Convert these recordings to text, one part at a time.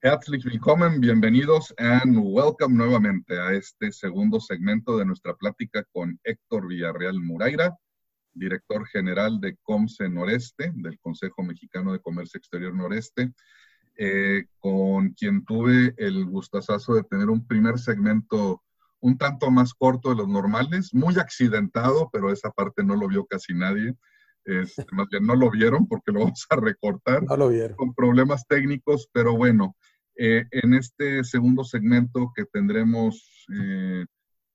Herzlich willkommen, bienvenidos and welcome nuevamente a este segundo segmento de nuestra plática con Héctor Villarreal Muraira, director general de COMSE Noreste, del Consejo Mexicano de Comercio Exterior Noreste, eh, con quien tuve el gustazazo de tener un primer segmento un tanto más corto de los normales, muy accidentado, pero esa parte no lo vio casi nadie. Este, más bien no lo vieron porque lo vamos a recortar. No lo vieron. Con problemas técnicos, pero bueno, eh, en este segundo segmento que tendremos eh,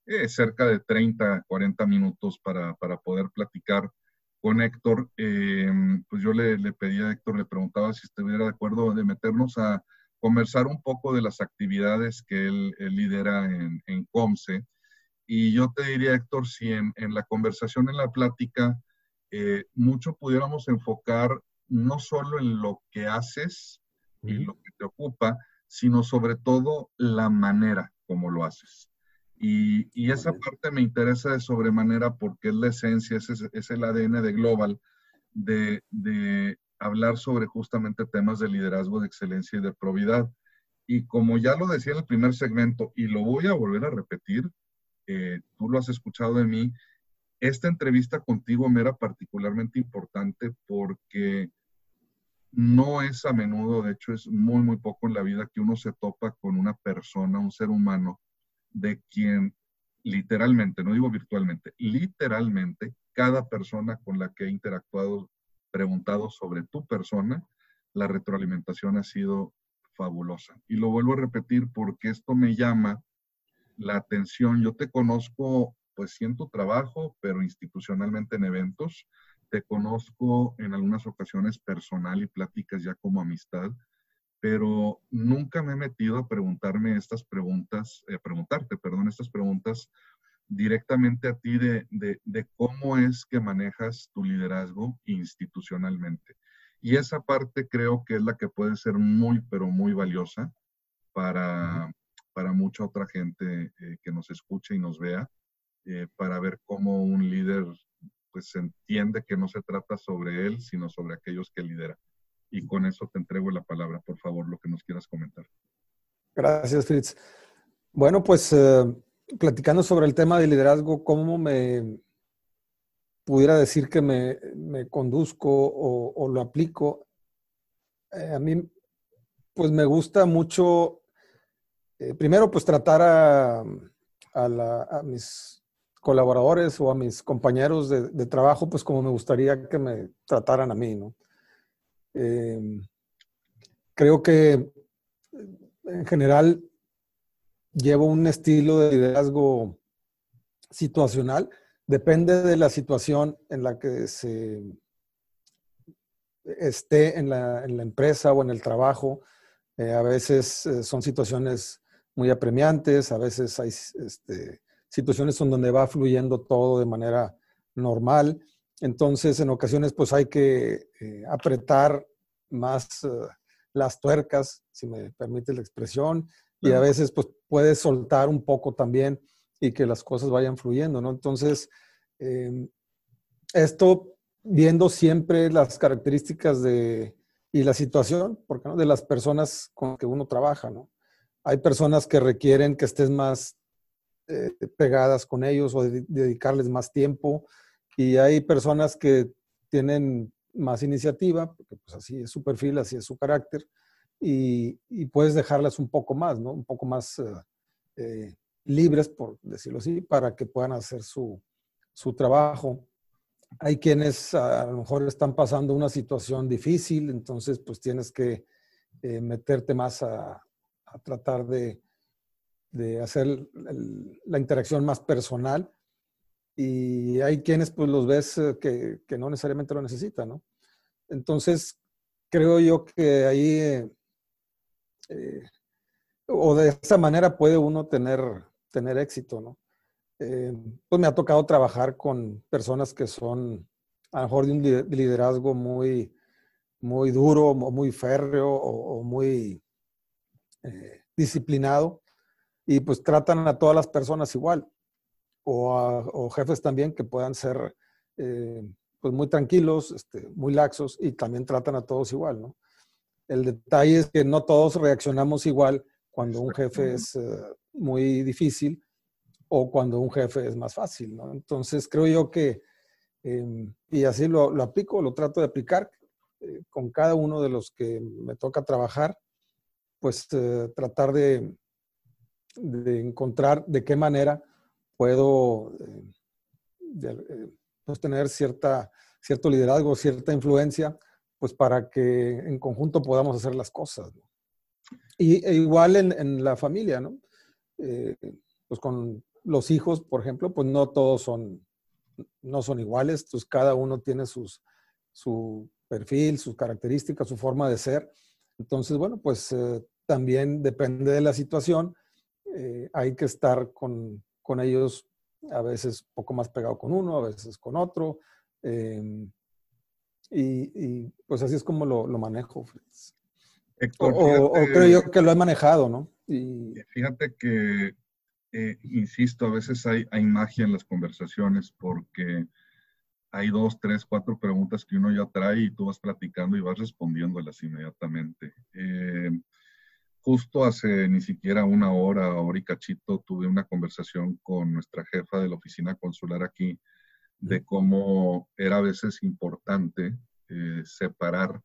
eh, cerca de 30, 40 minutos para, para poder platicar con Héctor, pues yo le, le pedí a Héctor, le preguntaba si estuviera de acuerdo de meternos a conversar un poco de las actividades que él, lidera en, en, COMSE. Y yo te diría, Héctor, si en, en la conversación, en la plática, mucho pudiéramos enfocar no solo en lo que haces y lo que te ocupa, sino sobre todo la manera como lo haces. Y, y esa parte me interesa de sobremanera porque es la esencia, es, es el ADN de Global, de, de, hablar sobre justamente temas de liderazgo, de excelencia y de probidad. Y como ya lo decía en el primer segmento, y lo voy a volver a repetir, eh, tú lo has escuchado de mí, esta entrevista contigo me era particularmente importante porque no es a menudo, de hecho es muy, muy poco en la vida que uno se topa con una persona, un ser humano, de quien literalmente, no digo virtualmente, literalmente cada persona con la que he interactuado, preguntado sobre tu persona, la retroalimentación ha sido fabulosa. Y lo vuelvo a repetir porque esto me llama la atención. Yo te conozco, pues sí en tu trabajo, pero institucionalmente en eventos te conozco en algunas ocasiones personal y pláticas ya como amistad, pero nunca me he metido a preguntarme estas preguntas, eh, preguntarte, perdón, estas preguntas directamente a ti de, de, de, cómo es que manejas tu liderazgo institucionalmente. Y esa parte creo que es la que puede ser muy, pero muy valiosa para, para mucha otra gente eh, que nos escuche y nos vea, eh, para ver cómo un líder pues se entiende que no se trata sobre él, sino sobre aquellos que lidera. Y con eso te entrego la palabra, por favor, lo que nos quieras comentar. Gracias, Fritz. Bueno, pues eh, platicando sobre el tema de liderazgo, ¿cómo me pudiera decir que me, me conduzco o, lo aplico? Eh, a mí, pues me gusta mucho, eh, primero, pues tratar a, a mis colaboradores o a mis compañeros de, trabajo, pues como me gustaría que me trataran a mí, ¿no? Em, creo que en general llevo un estilo de liderazgo situacional. Depende de la situación en la que se esté en la, empresa o en el trabajo. Eh, a veces eh, son situaciones muy apremiantes, a veces hay este, situaciones en donde va fluyendo todo de manera normal. Entonces, en ocasiones, pues hay que eh, apretar más uh, las tuercas, si me permite la expresión, y a veces, pues puedes soltar un poco también y que las cosas vayan fluyendo, ¿no? Entonces, eh, esto viendo siempre las características de, y la situación, porque no? de las personas con que uno trabaja, ¿no? Hay personas que requieren que estés más eh, pegadas con ellos o dedicarles más tiempo. Y hay personas que tienen más iniciativa, porque pues así es su perfil, así es su carácter, y, puedes dejarlas un poco más, ¿no? Un poco más eh, eh, libres, por decirlo así, para que puedan hacer su, su trabajo. Hay quienes a lo mejor están pasando una situación difícil, entonces pues tienes que meterte más a, a tratar de, de hacer la interacción más personal y hay quienes pues los ves eh, que, que no necesariamente lo necesitan, ¿no? Entonces, creo yo que ahí, eh, eh, o de esa manera puede uno tener, tener éxito, ¿no? pues me ha tocado trabajar con personas que son a lo mejor de un liderazgo muy, muy duro, muy férreo o muy disciplinado y pues tratan a todas las personas igual. O, jefes también que puedan ser eh, pues muy tranquilos, este, muy laxos y también tratan a todos igual, ¿no? el detalle es que no todos reaccionamos igual cuando un jefe es eh, muy difícil o cuando un jefe es más fácil, ¿no? Entonces creo yo que, em, y así lo, lo, aplico, lo trato de aplicar eh, con cada uno de los que me toca trabajar, pues tratar de, de, encontrar de qué manera puedo pues, tener cierta, cierto liderazgo, cierta influencia, pues para que en conjunto podamos hacer las cosas. Y e igual en, la familia, ¿no? Eh, pues con los hijos, por ejemplo, pues no todos son, no son iguales, pues cada uno tiene sus, su perfil, sus características, su forma de ser. Entonces, bueno, pues eh, también depende de la situación. Eh, hay que estar con, con, ellos a veces poco más pegado con uno, a veces con otro. Em, y, pues así es como lo, lo manejo, Fritz o, creo yo que lo he manejado, ¿no? Y... Fíjate que, eh, insisto, a veces hay, hay magia en las conversaciones porque hay dos, tres, cuatro preguntas que uno ya trae y tú vas platicando y vas respondiéndolas inmediatamente. Eh, justo hace ni siquiera una hora, hora y cachito, tuve una conversación con nuestra jefa de la oficina consular aquí de cómo era a veces importante eh, separar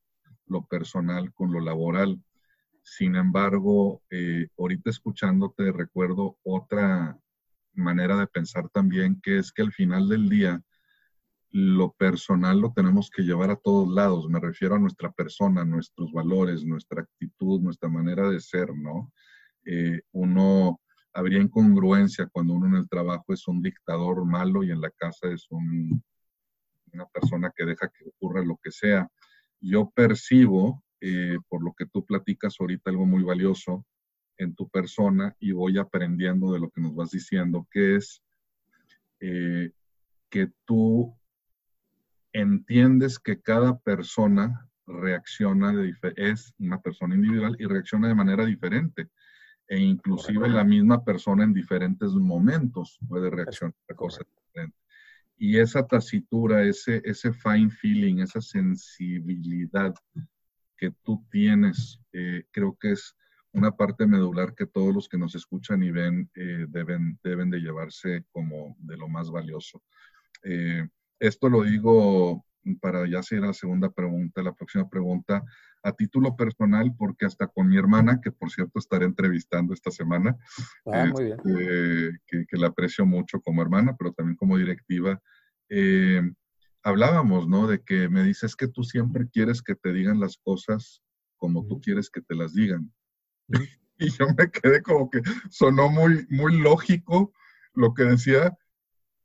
lo personal con lo laboral. Sin embargo, eh, ahorita escuchándote recuerdo otra manera de pensar también, que es que al final del día, lo personal lo tenemos que llevar a todos lados. Me refiero a nuestra persona, nuestros valores, nuestra actitud, nuestra manera de ser, ¿no? Eh, uno habría incongruencia cuando uno en el trabajo es un dictador malo y en la casa es un, una persona que deja que ocurra lo que sea yo percibo, eh, por lo que tú platicas ahorita, algo muy valioso en tu persona y voy aprendiendo de lo que nos vas diciendo, que es eh, que tú entiendes que cada persona reacciona, de es una persona individual y reacciona de manera diferente. E inclusive la misma persona en diferentes momentos puede reaccionar a cosas diferentes y esa tacitura, ese, ese fine feeling, esa sensibilidad que tú tienes, eh, creo que es una parte medular que todos los que nos escuchan y ven eh, deben, deben de llevarse como de lo más valioso. Eh, esto lo digo para ya seguir la segunda pregunta, la próxima pregunta, a título personal, porque hasta con mi hermana, que por cierto estaré entrevistando esta semana, ah, este, que, que, la aprecio mucho como hermana, pero también como directiva, eh, hablábamos, ¿no? De que me dices que tú siempre quieres que te digan las cosas como tú quieres que te las digan. y yo me quedé como que sonó muy, muy lógico lo que decía,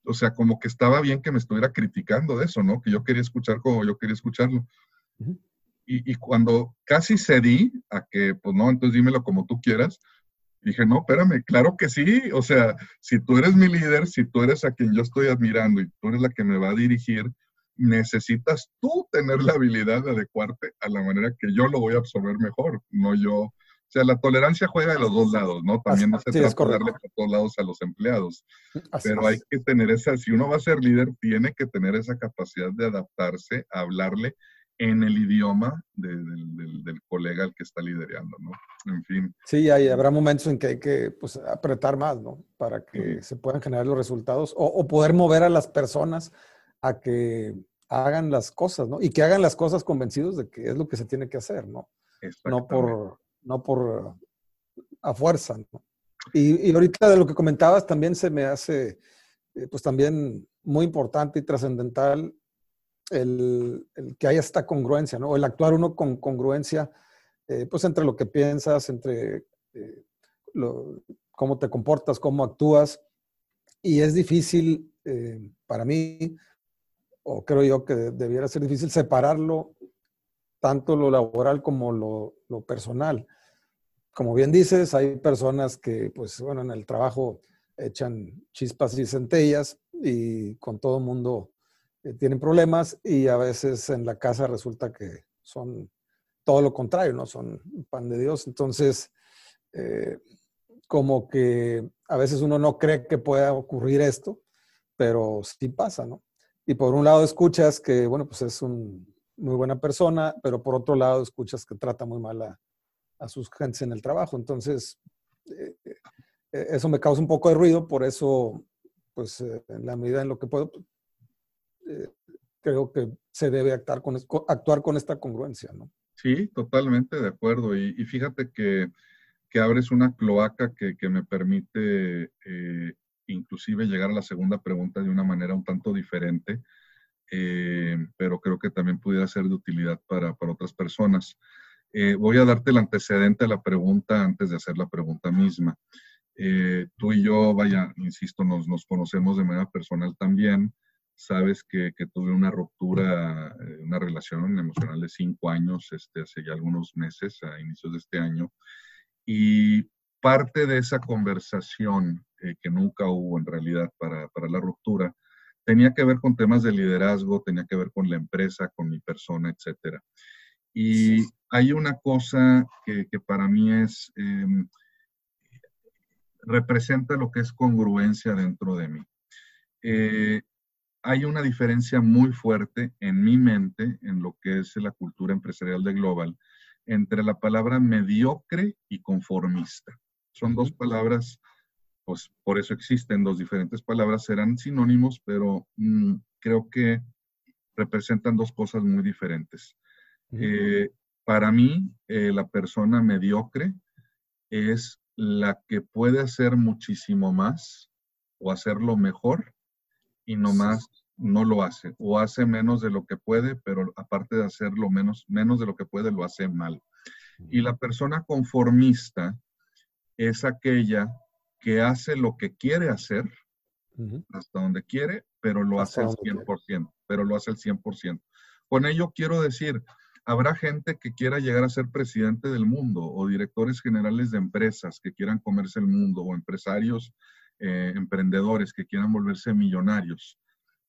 o sea, como que estaba bien que me estuviera criticando de eso, ¿no? Que yo quería escuchar como yo quería escucharlo. y, cuando casi cedí a que, pues no, entonces dímelo como tú quieras, dije, no, espérame, claro que sí. O sea, si tú eres mi líder, si tú eres a quien yo estoy admirando y tú eres la que me va a dirigir, necesitas tú tener la habilidad de adecuarte a la manera que yo lo voy a absorber mejor, no yo. O sea, la tolerancia juega de los dos lados, ¿no? También no se trata de darle por todos lados a los empleados. pero hay que tener esa, si uno va a ser líder, tiene que tener esa capacidad de adaptarse, a hablarle en el idioma del, colega al que está liderando, ¿no? En fin. Sí, hay, habrá momentos en que hay que pues, apretar más, ¿no? Para que se puedan generar los resultados o, poder mover a las personas a que hagan las cosas, ¿no? Y que hagan las cosas convencidos de que es lo que se tiene que hacer, ¿no? No por, no por a fuerza. Y, y, ahorita de lo que comentabas también se me hace, eh, pues también muy importante y trascendental el, que haya esta congruencia, ¿no? El actuar uno con congruencia, eh, pues entre lo que piensas, entre eh, cómo te comportas, cómo actúas. Y es difícil para mí, o creo yo que debiera ser difícil separarlo, tanto lo laboral como lo, personal. Como bien dices, hay personas que, pues, bueno, en el trabajo echan chispas y centellas y con todo mundo eh, tienen problemas y a veces en la casa resulta que son todo lo contrario, ¿no? Son pan de Dios. Entonces, eh, como que a veces uno no cree que pueda ocurrir esto, pero sí pasa, ¿no? Y por un lado escuchas que, bueno, pues es un, muy buena persona, pero por otro lado escuchas que trata muy mal a, sus gentes en el trabajo. Entonces, eh, eh, eso me causa un poco de ruido, por eso, pues en la medida en lo que puedo, creo que se debe actuar con, actuar con esta congruencia. Sí, totalmente de acuerdo. Y, fíjate que, abres una cloaca que, me permite inclusive llegar a la segunda pregunta de una manera un tanto diferente, eh, pero creo que también pudiera ser de utilidad para, otras personas. Eh, voy a darte el antecedente a la pregunta antes de hacer la pregunta misma. Eh, tú y yo, vaya, insisto, nos, conocemos de manera personal también. Sabes que, tuve una ruptura, una relación emocional de cinco años, este, hace ya algunos meses, a inicios de este año. Y parte de esa conversación que nunca hubo en realidad para, la ruptura, tenía que ver con temas de liderazgo, tenía que ver con la empresa, con mi persona, etc. Y hay una cosa que, que para mí es, em, representa lo que es congruencia dentro de mí. Eh, hay una diferencia muy fuerte en mi mente, en lo que es la cultura empresarial de Global, entre la palabra mediocre y conformista. Son dos palabras, pues por eso existen dos diferentes palabras, serán sinónimos, pero mm, creo que representan dos cosas muy diferentes. Eh, para mí, eh, la persona mediocre es la que puede hacer muchísimo más o hacerlo mejor y no más no lo hace o hace menos de lo que puede, pero aparte de hacerlo menos, menos de lo que puede, lo hace mal. Y la persona conformista es aquella que hace lo que quiere hacer, hasta donde quiere, pero lo hace al 100%, pero lo hace al 100%. Con ello quiero decir, habrá gente que quiera llegar a ser presidente del mundo o directores generales de empresas que quieran comerse el mundo o empresarios, eh, emprendedores que quieran volverse millonarios.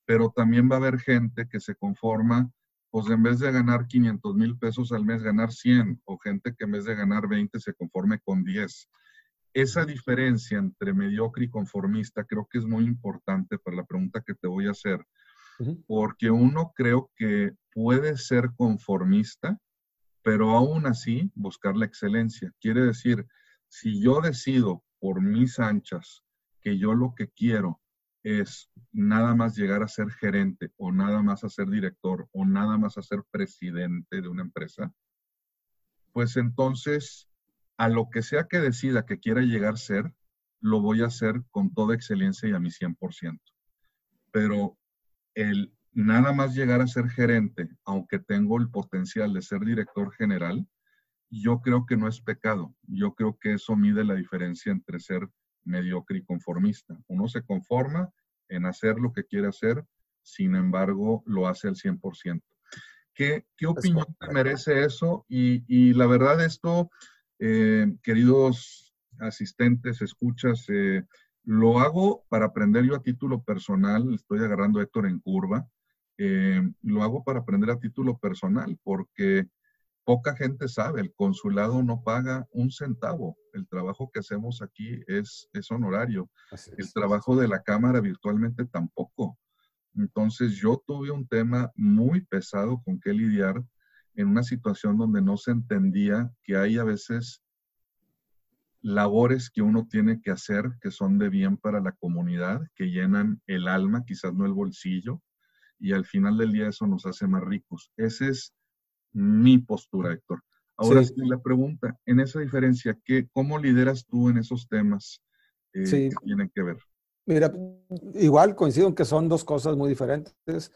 Pero también va a haber gente que se conforma, pues en vez de ganar 500 mil pesos al mes, ganar 100, o gente que en vez de ganar 20 se conforme con 10 esa diferencia entre mediocre y conformista creo que es muy importante para la pregunta que te voy a hacer, porque uno creo que puede ser conformista, pero aún así buscar la excelencia. Quiere decir, si yo decido por mis anchas que yo lo que quiero es nada más llegar a ser gerente o nada más a ser director o nada más a ser presidente de una empresa, pues entonces a lo que sea que decida que quiera llegar a ser, lo voy a hacer con toda excelencia y a mi 100%. Pero el nada más llegar a ser gerente, aunque tengo el potencial de ser director general, yo creo que no es pecado. Yo creo que eso mide la diferencia entre ser mediocre y conformista. Uno se conforma en hacer lo que quiere hacer, sin embargo, lo hace al 100%. ¿Qué, qué opinión te merece eso? Y, y la verdad, esto eh, queridos asistentes, escuchas, eh, lo hago para aprender yo a título personal, estoy agarrando a Héctor en curva, eh, lo hago para aprender a título personal porque poca gente sabe, el consulado no paga un centavo, el trabajo que hacemos aquí es, es honorario, el trabajo de la Cámara virtualmente tampoco. Entonces yo tuve un tema muy pesado con que lidiar en una situación donde no se entendía que hay a veces labores que uno tiene que hacer que son de bien para la comunidad, que llenan el alma, quizás no el bolsillo, y al final del día eso nos hace más ricos. Esa es mi postura, Héctor. Ahora sí. la pregunta, en esa diferencia, ¿qué, ¿cómo lideras tú en esos temas eh, que tienen que ver? Mira, igual coincido en que son dos cosas muy diferentes.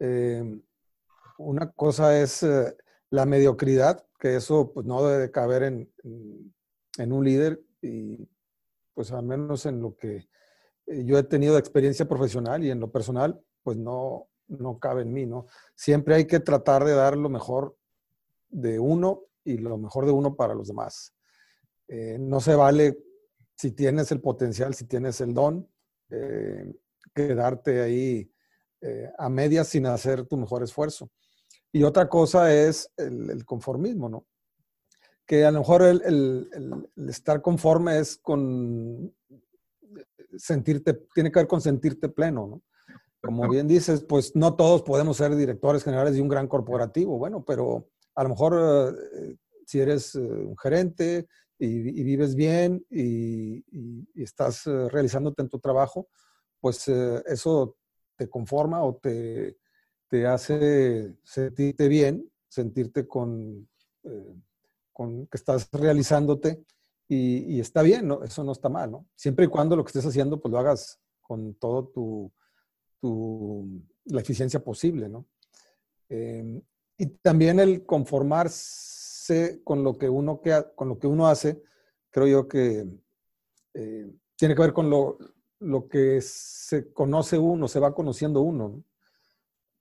Eh, una cosa es eh, la mediocridad, que eso pues, no debe caber en, en, un líder y pues al menos en lo que eh, yo he tenido de experiencia profesional y en lo personal, pues no, no cabe en mí, ¿no? Siempre hay que tratar de dar lo mejor de uno y lo mejor de uno para los demás. Eh, no se vale si tienes el potencial, si tienes el don, quedarte ahí a medias sin hacer tu mejor esfuerzo. Y otra cosa es el, conformismo, ¿no? Que a lo mejor el, estar conforme es con sentirte, tiene que ver con sentirte pleno, ¿no? como bien dices, pues no todos podemos ser directores generales de un gran corporativo, bueno, pero a lo mejor eh, si eres eh, un gerente y, vives bien y, estás eh, realizándote en tu trabajo, pues eso te conforma o te, te, hace sentirte bien, sentirte con, con que estás realizándote y, está bien, ¿no? eso no está mal, ¿no? Siempre y cuando lo que estés haciendo, pues lo hagas con todo tu, tu la eficiencia posible, ¿no? Em, y también el conformarse con lo que uno, que, con lo que uno hace, creo yo que eh, tiene que ver con lo, lo, que se conoce uno, se va conociendo uno.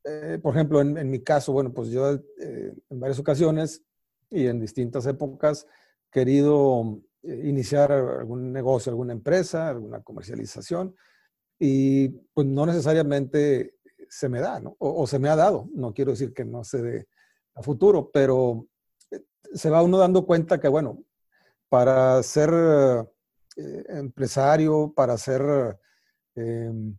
Eh, por ejemplo, en, mi caso, bueno, pues yo eh, en varias ocasiones y en distintas épocas querido iniciar algún negocio, alguna empresa, alguna comercialización, y pues no necesariamente se me da, ¿no? O, se me ha dado, no quiero decir que no se dé a futuro, pero eh, se va uno dando cuenta que, bueno, para ser eh, empresario, para ser em,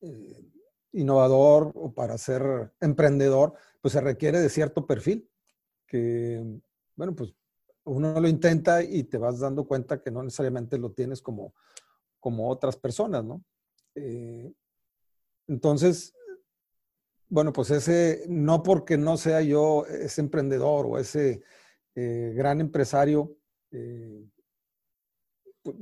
eh, innovador o para ser emprendedor, pues se requiere de cierto perfil, que, bueno, pues uno lo intenta y te vas dando cuenta que no necesariamente lo tienes como, como otras personas, ¿no? Eh, entonces, bueno, pues ese, no porque no sea yo ese emprendedor o ese eh, gran empresario, eh, pues,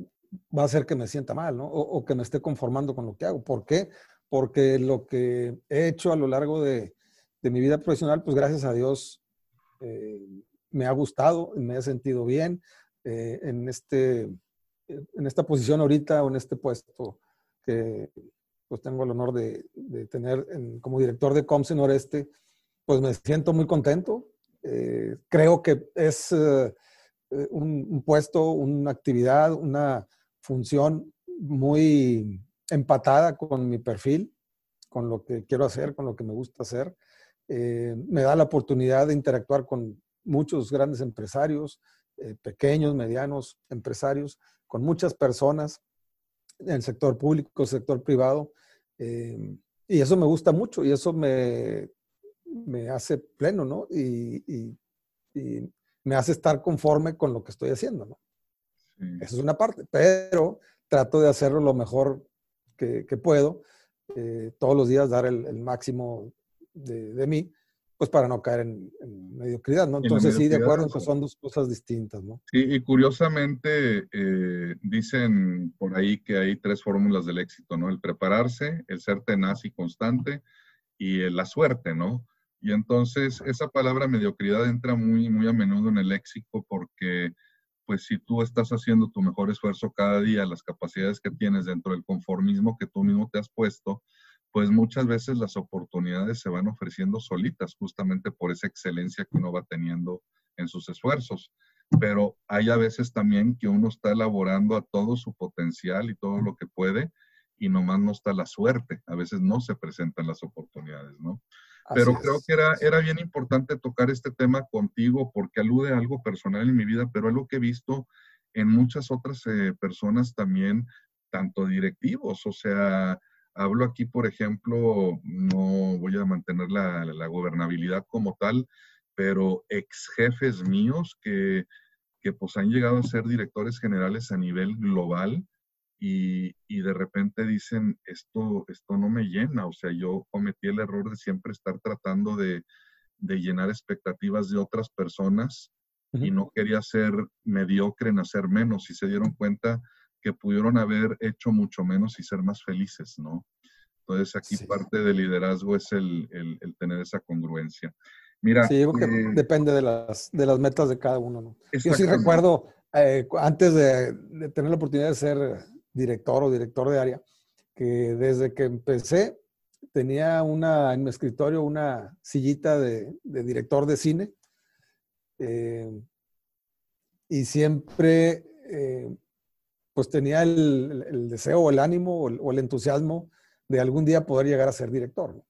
va a hacer que me sienta mal, ¿no? O, que me esté conformando con lo que hago. ¿Por qué? Porque lo que he hecho a lo largo de, mi vida profesional, pues gracias a Dios, me ha gustado, me he sentido bien en, este, en esta posición ahorita o en este puesto que pues tengo el honor de, tener como director de COMSE Noreste, pues me siento muy contento. Eh, creo que es eh, un, puesto, una actividad, una función muy empatada con mi perfil, con lo que quiero hacer, con lo que me gusta hacer. Eh, me da la oportunidad de interactuar con muchos grandes empresarios, pequeños, medianos empresarios, con muchas personas en el sector público, sector privado. Eh, y eso me gusta mucho y eso me, me hace pleno, ¿no? Y, me hace estar conforme con lo que estoy haciendo, ¿no? Esa es una parte, pero trato de hacerlo lo mejor que, puedo, eh, todos los días dar el, máximo de, de, mí pues para no caer en, mediocridad, ¿no? Entonces sí, de acuerdo, son dos cosas distintas, ¿no? Sí, y curiosamente eh, dicen por ahí que hay tres fórmulas del éxito, ¿no? El prepararse, el ser tenaz y constante y la suerte, ¿no? Y entonces esa palabra mediocridad entra muy, muy a menudo en el léxico porque pues si tú estás haciendo tu mejor esfuerzo cada día, las capacidades que tienes dentro del conformismo que tú mismo te has puesto, pues muchas veces las oportunidades se van ofreciendo solitas, justamente por esa excelencia que uno va teniendo en sus esfuerzos. Pero hay a veces también que uno está elaborando a todo su potencial y todo lo que puede y nomás no está la suerte. A veces no se presentan las oportunidades, ¿no? Pero creo que era, era bien importante tocar este tema contigo porque alude a algo personal en mi vida, pero algo que he visto en muchas otras eh, personas también, tanto directivos, o sea, Hablo aquí, por ejemplo, no voy a mantener la, gobernabilidad como tal, pero ex jefes míos que, que, pues han llegado a ser directores generales a nivel global y, y, de repente dicen, esto, esto no me llena, o sea, yo cometí el error de siempre estar tratando de, de llenar expectativas de otras personas y no quería ser mediocre en hacer menos y se dieron cuenta que pudieron haber hecho mucho menos y ser más felices, ¿no? Entonces aquí parte del liderazgo es el, el, tener esa congruencia. Mira, sí, yo creo que eh, depende de las, de las metas de cada uno, ¿no? Yo sí recuerdo, eh, antes de, de, tener la oportunidad de ser director o director de área, que desde que empecé tenía en mi escritorio una sillita de, director de cine eh, y siempre pues tenía el, deseo o el ánimo o el, entusiasmo de algún día poder llegar a ser director.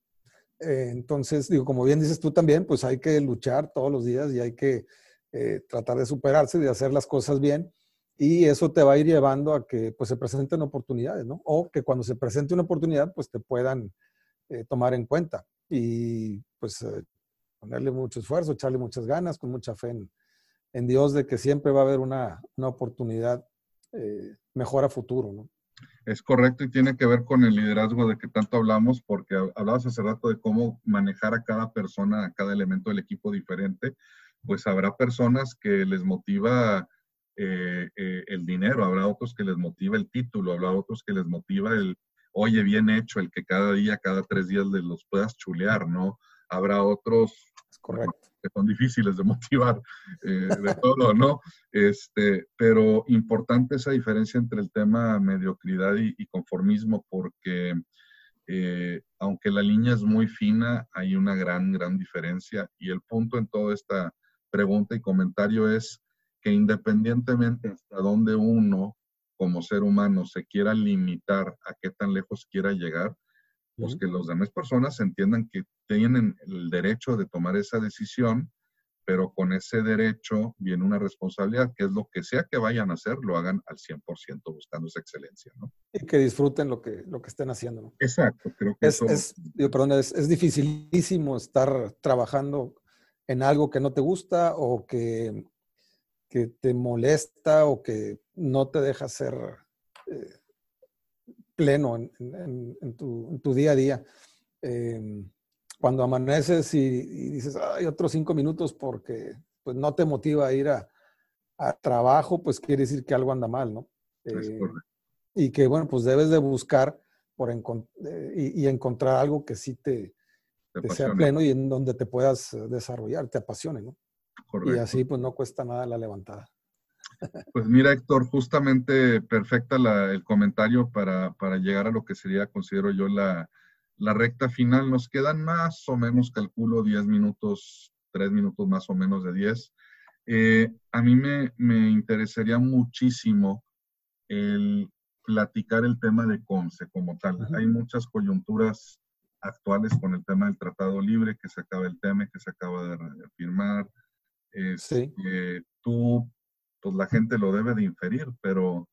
Eh, entonces, digo, como bien dices tú también, pues hay que luchar todos los días y hay que eh, tratar de superarse, de hacer las cosas bien. Y eso te va a ir llevando a que pues, se presenten oportunidades, ¿no? O que cuando se presente una oportunidad, pues te puedan eh, tomar en cuenta. Y pues ponerle mucho esfuerzo, echarle muchas ganas, con mucha fe en, Dios de que siempre va a haber una, una oportunidad mejor a futuro. Es correcto y tiene que ver con el liderazgo de que tanto hablamos, porque hablabas hace rato de cómo manejar a cada persona, a cada elemento del equipo diferente. Pues habrá personas que les motiva eh, eh, el dinero, habrá otros que les motiva el título, habrá otros que les motiva el, oye, bien hecho, el que cada día, cada tres días les los puedas chulear, ¿no? Habrá otros que son difíciles de motivar, eh, de todo, ¿no? Este, pero importante esa diferencia entre el tema mediocridad y, conformismo, porque aunque la línea es muy fina, hay una gran, gran diferencia. Y el punto en toda esta pregunta y comentario es que independientemente hasta dónde uno como ser humano se quiera limitar a qué tan lejos quiera llegar, pues que las demás personas entiendan que tienen el derecho de tomar esa decisión, pero con ese derecho viene una responsabilidad, que es lo que sea que vayan a hacer, lo hagan al 100% buscando esa excelencia, ¿no? Y que disfruten lo que, lo que estén haciendo, ¿no? Exacto, creo que es, es, perdón, es, es dificilísimo estar trabajando en algo que no te gusta o que que te molesta o que no te deja ser eh, pleno en, tu, día a día. Em, cuando amaneces y, dices, hay otros cinco minutos porque pues, no te motiva a ir a, trabajo, pues quiere decir que algo anda mal, ¿no? Eh, y que, bueno, pues debes de buscar por eh, y, encontrar algo que sí te, te sea pleno y en donde te puedas desarrollar, te apasione, ¿no? Y así pues no cuesta nada la levantada. Pues mira, Héctor, justamente perfecta el comentario para, llegar a lo que sería, considero yo, la, recta final. Nos quedan más o menos, calculo, 10 minutos, 3 minutos más o menos de 10. Eh, a mí me, me, interesaría muchísimo el platicar el tema de CONCE como tal. Hay muchas coyunturas actuales con el tema del Tratado Libre, que se acaba el tema, que se acaba de firmar, sí. Este, tú, pues la gente lo debe de inferir, pero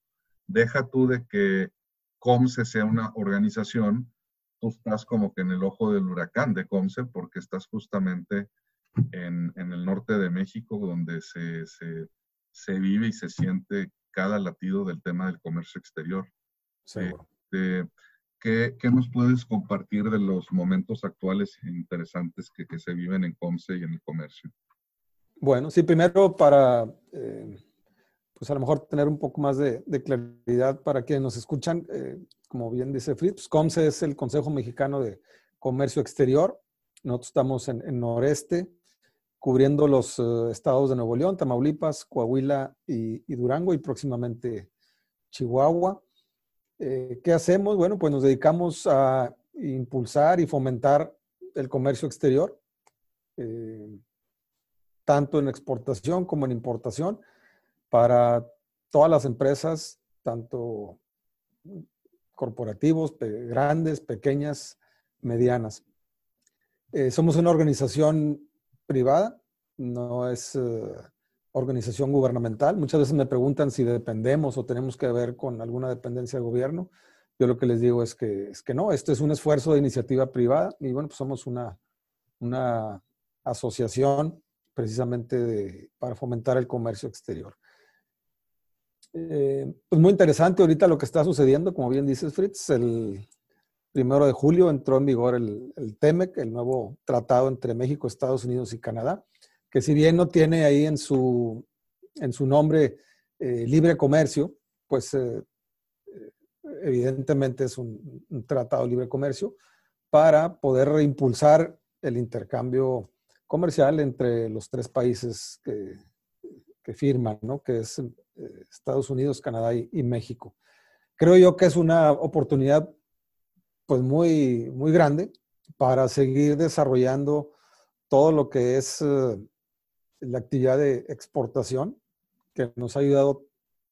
deja tú de que COMSE sea una organización, tú estás como que en el ojo del huracán de COMSE porque estás justamente en, el norte de México donde se, se, vive y se siente cada latido del tema del comercio exterior. Este, ¿qué, ¿qué, nos puedes compartir de los momentos actuales e interesantes que, que se viven en COMSE y en el comercio? Bueno, sí, primero para, eh, pues a lo mejor tener un poco más de, claridad para quienes nos escuchan, eh, como bien dice Fritz, pues, COMSE es el Consejo Mexicano de Comercio Exterior. Nosotros estamos en, noreste, cubriendo los eh, estados de Nuevo León, Tamaulipas, Coahuila y, y Durango y próximamente Chihuahua. ¿Qué hacemos? Bueno, pues nos dedicamos a impulsar y fomentar el comercio exterior tanto en exportación como en importación, para todas las empresas, tanto corporativos, grandes, pequeñas, medianas. Eh, somos una organización privada, no es eh, organización gubernamental. Muchas veces me preguntan si dependemos o tenemos que ver con alguna dependencia del gobierno. Yo lo que les digo es que, es que no, esto es un esfuerzo de iniciativa privada y bueno, pues somos una, una asociación precisamente para fomentar el comercio exterior. Eh, pues muy interesante ahorita lo que está sucediendo, como bien dices Fritz, el primero de julio entró en vigor el, TEMEC, el nuevo tratado entre México, Estados Unidos y Canadá, que si bien no tiene ahí en su, en su nombre eh, libre comercio, pues eh, evidentemente es un, tratado libre comercio para poder impulsar el intercambio comercial entre los tres países que, firman, ¿no? que es eh, Estados Unidos, Canadá y, México. Creo yo que es una oportunidad pues muy, muy grande para seguir desarrollando todo lo que es eh, la actividad de exportación que nos ha ayudado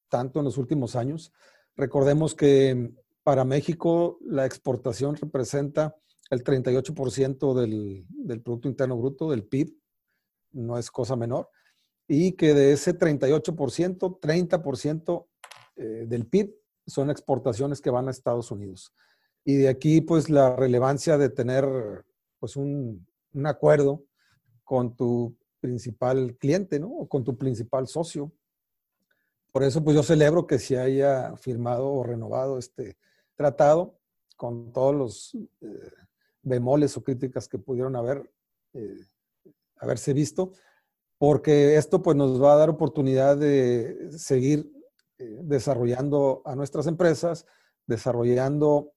tanto en los últimos años. Recordemos que para México la exportación representa el 38% del, del Producto Interno Bruto, del PIB, no es cosa menor, y que de ese 38%, 30% eh, del PIB son exportaciones que van a Estados Unidos. Y de aquí, pues, la relevancia de tener, pues, un, un acuerdo con tu principal cliente, ¿no? O con tu principal socio. Por eso, pues, yo celebro que se haya firmado o renovado este tratado con todos los eh, bemoles o críticas que pudieron haber, eh, haberse visto, porque esto pues nos va a dar oportunidad de seguir eh, desarrollando a nuestras empresas, desarrollando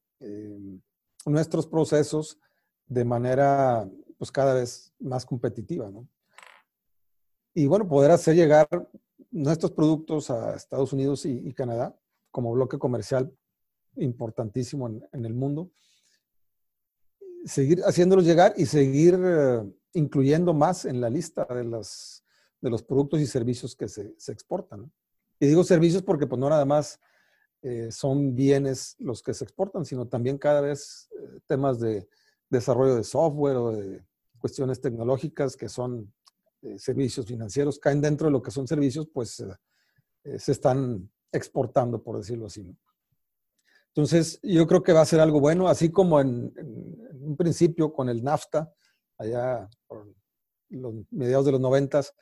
nuestros procesos de manera pues cada vez más competitiva. Y bueno, poder hacer llegar nuestros productos a Estados Unidos y Canadá como bloque comercial importantísimo en, el mundo. Seguir haciéndolos llegar y seguir eh, incluyendo más en la lista de, las, de los productos y servicios que se, exportan. Y digo servicios porque pues no nada más eh, son bienes los que se exportan, sino también cada vez eh, temas de desarrollo de software o de cuestiones tecnológicas que son servicios financieros, caen dentro de lo que son servicios, pues se están exportando, por decirlo así. Entonces, yo creo que va a ser algo bueno, así como en, un principio con el NAFTA, allá por los mediados de los noventas,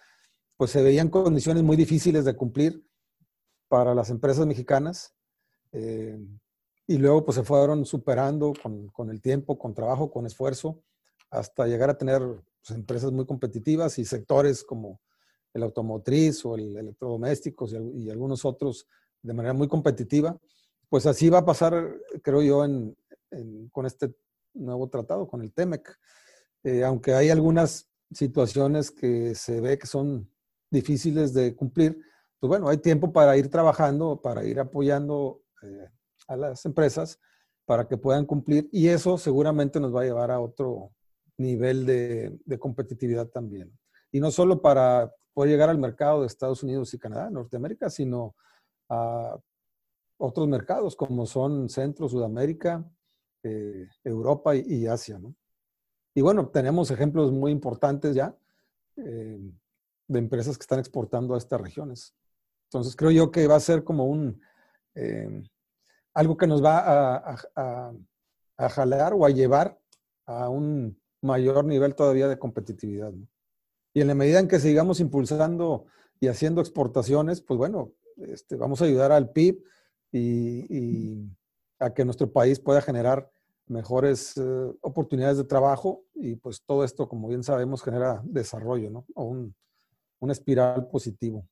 pues se veían condiciones muy difíciles de cumplir para las empresas mexicanas. Eh, y luego pues se fueron superando con, el tiempo, con trabajo, con esfuerzo, hasta llegar a tener pues, empresas muy competitivas y sectores como el automotriz o el electrodomésticos y, y algunos otros de manera muy competitiva pues así va a pasar, creo yo, con este nuevo tratado, con el TEMEC. Eh, aunque hay algunas situaciones que se ve que son difíciles de cumplir, pues bueno, hay tiempo para ir trabajando, para ir apoyando eh, a las empresas para que puedan cumplir y eso seguramente nos va a llevar a otro nivel de, de competitividad también. Y no solo para poder llegar al mercado de Estados Unidos y Canadá, Norteamérica, sino a otros mercados como son Centro, Sudamérica, eh, Europa y, Asia. ¿no? Y bueno, tenemos ejemplos muy importantes ya eh, de empresas que están exportando a estas regiones. Entonces creo yo que va a ser como un eh, algo que nos va a, a, jalar o a llevar a un mayor nivel todavía de competitividad. ¿no? Y en la medida en que sigamos impulsando y haciendo exportaciones, pues bueno, este, vamos a ayudar al PIB y, a que nuestro país pueda generar mejores eh, oportunidades de trabajo y pues todo esto, como bien sabemos, genera desarrollo, ¿no? O un, una espiral positivo.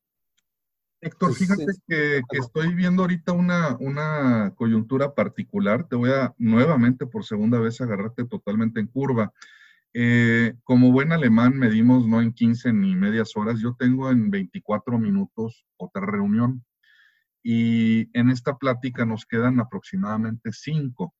Héctor, fíjate que, estoy viendo ahorita una, una coyuntura particular. Te voy a nuevamente por segunda vez agarrarte totalmente en curva. Eh, como buen alemán medimos no en 15 ni medias horas, yo tengo en 24 minutos otra reunión y en esta plática nos quedan aproximadamente cinco.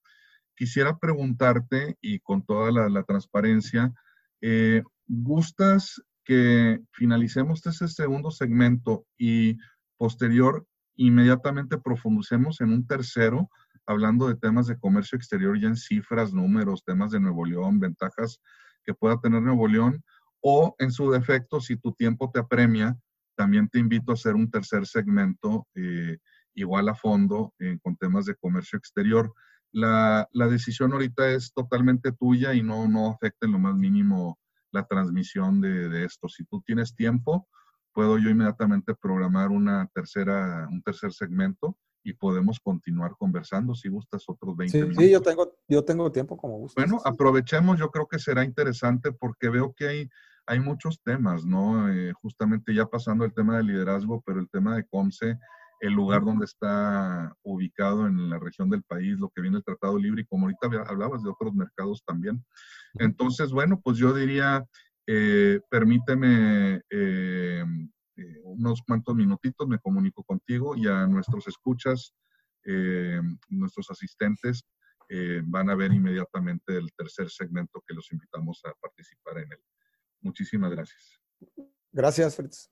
Quisiera preguntarte, y con toda la, transparencia, eh, ¿gustas que finalicemos este segundo segmento y posterior inmediatamente profundicemos en un tercero, hablando de temas de comercio exterior ya en cifras, números, temas de Nuevo León, ventajas que pueda tener Nuevo León, o en su defecto, si tu tiempo te apremia, también te invito a hacer un tercer segmento eh, igual a fondo eh, con temas de comercio exterior. La, decisión ahorita es totalmente tuya y no, no afecta en lo más mínimo la transmisión de, esto. Si tú tienes tiempo, puedo yo inmediatamente programar una tercera, un tercer segmento y podemos continuar conversando si gustas otros 20 minutos. Sí, yo tengo, yo tengo tiempo como gustas. Bueno, aprovechemos, yo creo que será interesante porque veo que hay hay muchos temas, ¿no? Eh, justamente ya pasando el tema de liderazgo, pero el tema de COMSE, el lugar donde está ubicado en la región del país, lo que viene el Tratado Libre, y como ahorita hablabas de otros mercados también. Entonces, bueno, pues yo diría, eh, permíteme eh, unos cuantos minutitos, me comunico contigo y a nuestros escuchas, nuestros asistentes, van a ver inmediatamente el tercer segmento que los invitamos a participar en él. Muchísimas gracias. Gracias, Fritz.